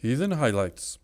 Heathen Highlights.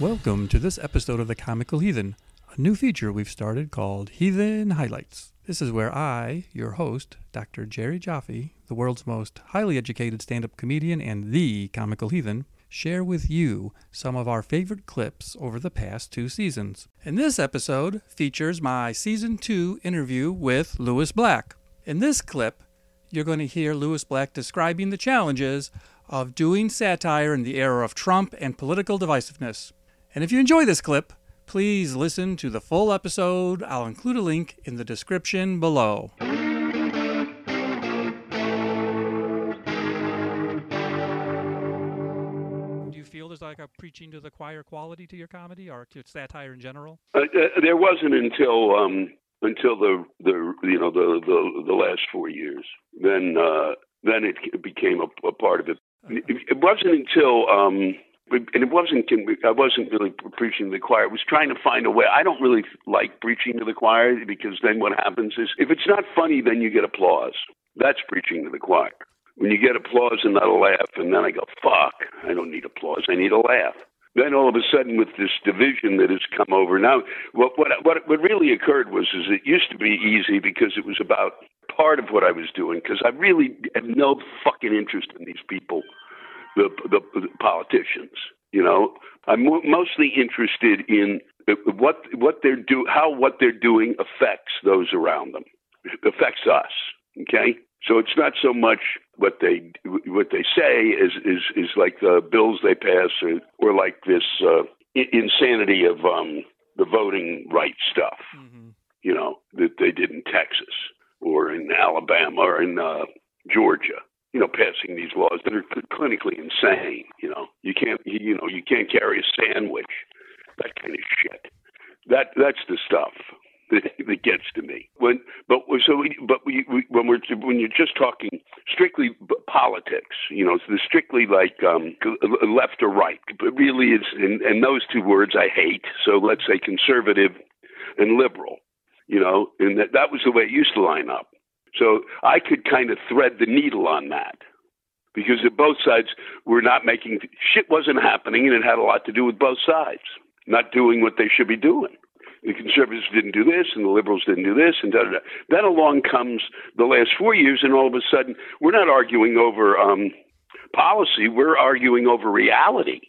Welcome to this episode of The Comical Heathen, a new feature we've started called Heathen Highlights. This is where I, your host, Dr. Jerry Jaffe, the world's most highly educated stand up comedian and the comical heathen, share with you some of our favorite clips over the past two seasons. And this episode features my season two interview with Lewis Black. In this clip, you're going to hear Lewis Black describing the challenges of doing satire in the era of Trump and political divisiveness. And if you enjoy this clip, please listen to the full episode. I'll include a link in the description below. Do you feel there's like a preaching to the choir quality to your comedy or to satire in general? Uh, uh, there wasn't until um, until the the you know the the, the last four years. Then uh, then it became a, a part of it. It, wasn't until um, and it wasn't I wasn't really preaching to the choir. I was trying to find a way. I don't really like preaching to the choir because then what happens is if it's not funny, then you get applause. That's preaching to the choir. When you get applause and not a laugh, and then I go, "Fuck! I don't need applause. I need a laugh." Then all of a sudden, with this division that has come over now, what what what, what really occurred was is it used to be easy because it was about part of what I was doing because I really had no fucking interest in these people the, the, the politicians. You know, I'm mostly interested in what what they're do how what they're doing affects those around them, affects us. Okay, so it's not so much what they what they say is is is like the bills they pass or, or like this uh, insanity of um, the voting rights stuff. Mm-hmm. You know that they did in Texas or in Alabama or in uh, Georgia you know, passing these laws that are clinically insane. You know, you can't, you know, you can't carry a sandwich, that kind of shit. That that's the stuff that, that gets to me. When, but so, but we, we, when we're when you're just talking strictly politics, you know, it's strictly like um, left or right. But really, it's and, and those two words I hate. So let's say conservative and liberal. You know, and that that was the way it used to line up. So I could kind of thread the needle on that because both sides were not making shit wasn't happening, and it had a lot to do with both sides not doing what they should be doing. The conservatives didn't do this, and the liberals didn't do this, and da da da. Then along comes the last four years, and all of a sudden, we're not arguing over um, policy; we're arguing over reality.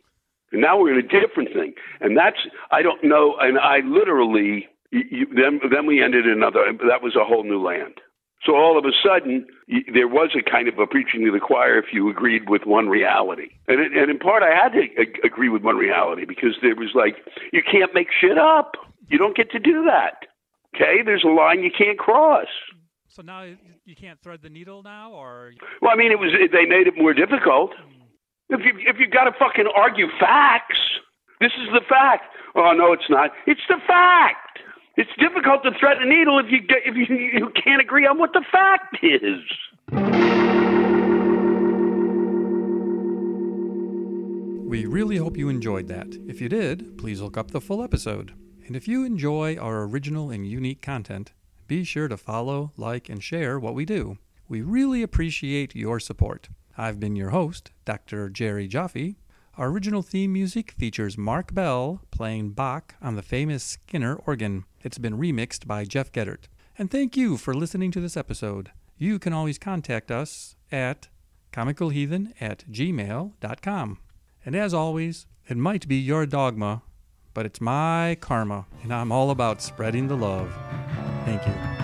And now we're in a different thing, and that's I don't know. And I literally you, then then we ended another. That was a whole new land. So all of a sudden, there was a kind of a preaching to the choir if you agreed with one reality. And, it, and in part, I had to agree with one reality because there was like, you can't make shit up. You don't get to do that. Okay? There's a line you can't cross. So now you can't thread the needle now, or? Well, I mean, it was they made it more difficult. If you if you've got to fucking argue facts, this is the fact. Oh no, it's not. It's the fact. It's difficult to thread a needle if you if you, you can't agree on what the fact is. We really hope you enjoyed that. If you did, please look up the full episode. And if you enjoy our original and unique content, be sure to follow, like, and share what we do. We really appreciate your support. I've been your host, Dr. Jerry Jaffe, our original theme music features Mark Bell playing Bach on the famous Skinner organ. It's been remixed by Jeff Geddert. And thank you for listening to this episode. You can always contact us at comicalheathen at gmail.com. And as always, it might be your dogma, but it's my karma, and I'm all about spreading the love. Thank you.